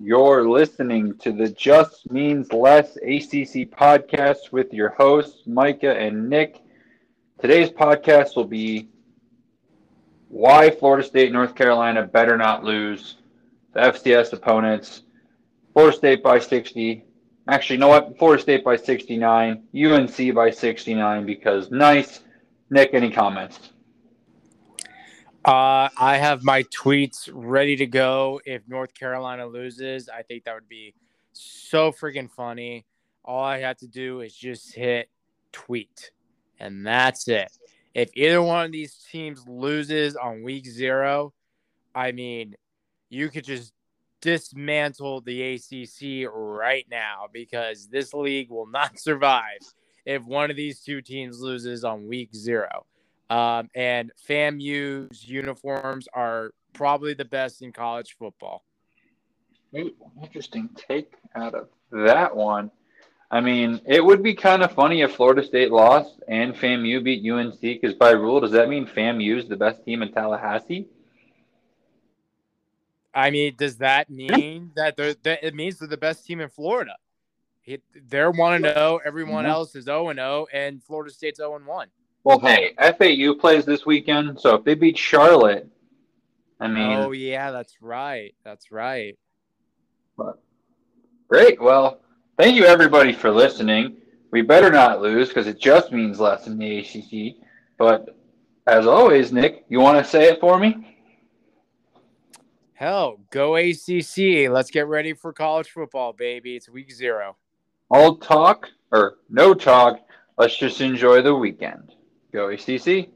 You're listening to the Just Means Less ACC podcast with your hosts, Micah and Nick. Today's podcast will be why Florida State North Carolina better not lose the FCS opponents. Florida State by 60. Actually, you know what? Florida State by 69. UNC by 69 because nice. Nick, any comments? Uh, I have my tweets ready to go. If North Carolina loses, I think that would be so freaking funny. All I have to do is just hit tweet, and that's it. If either one of these teams loses on week zero, I mean, you could just dismantle the ACC right now because this league will not survive if one of these two teams loses on week zero. Um, and FAMU's uniforms are probably the best in college football. Interesting take out of that one. I mean, it would be kind of funny if Florida State lost and FAMU beat UNC because by rule, does that mean FAMU is the best team in Tallahassee? I mean, does that mean that, that it means they're the best team in Florida? They're one and zero. Oh, everyone mm-hmm. else is zero and zero, and Florida State's zero and one. Well, hey, FAU plays this weekend, so if they beat Charlotte, I mean. Oh yeah, that's right. That's right. But great. Well, thank you everybody for listening. We better not lose because it just means less in the ACC. But as always, Nick, you want to say it for me? Hell, go ACC. Let's get ready for college football, baby. It's week zero. All talk or no talk. Let's just enjoy the weekend. Go ACC.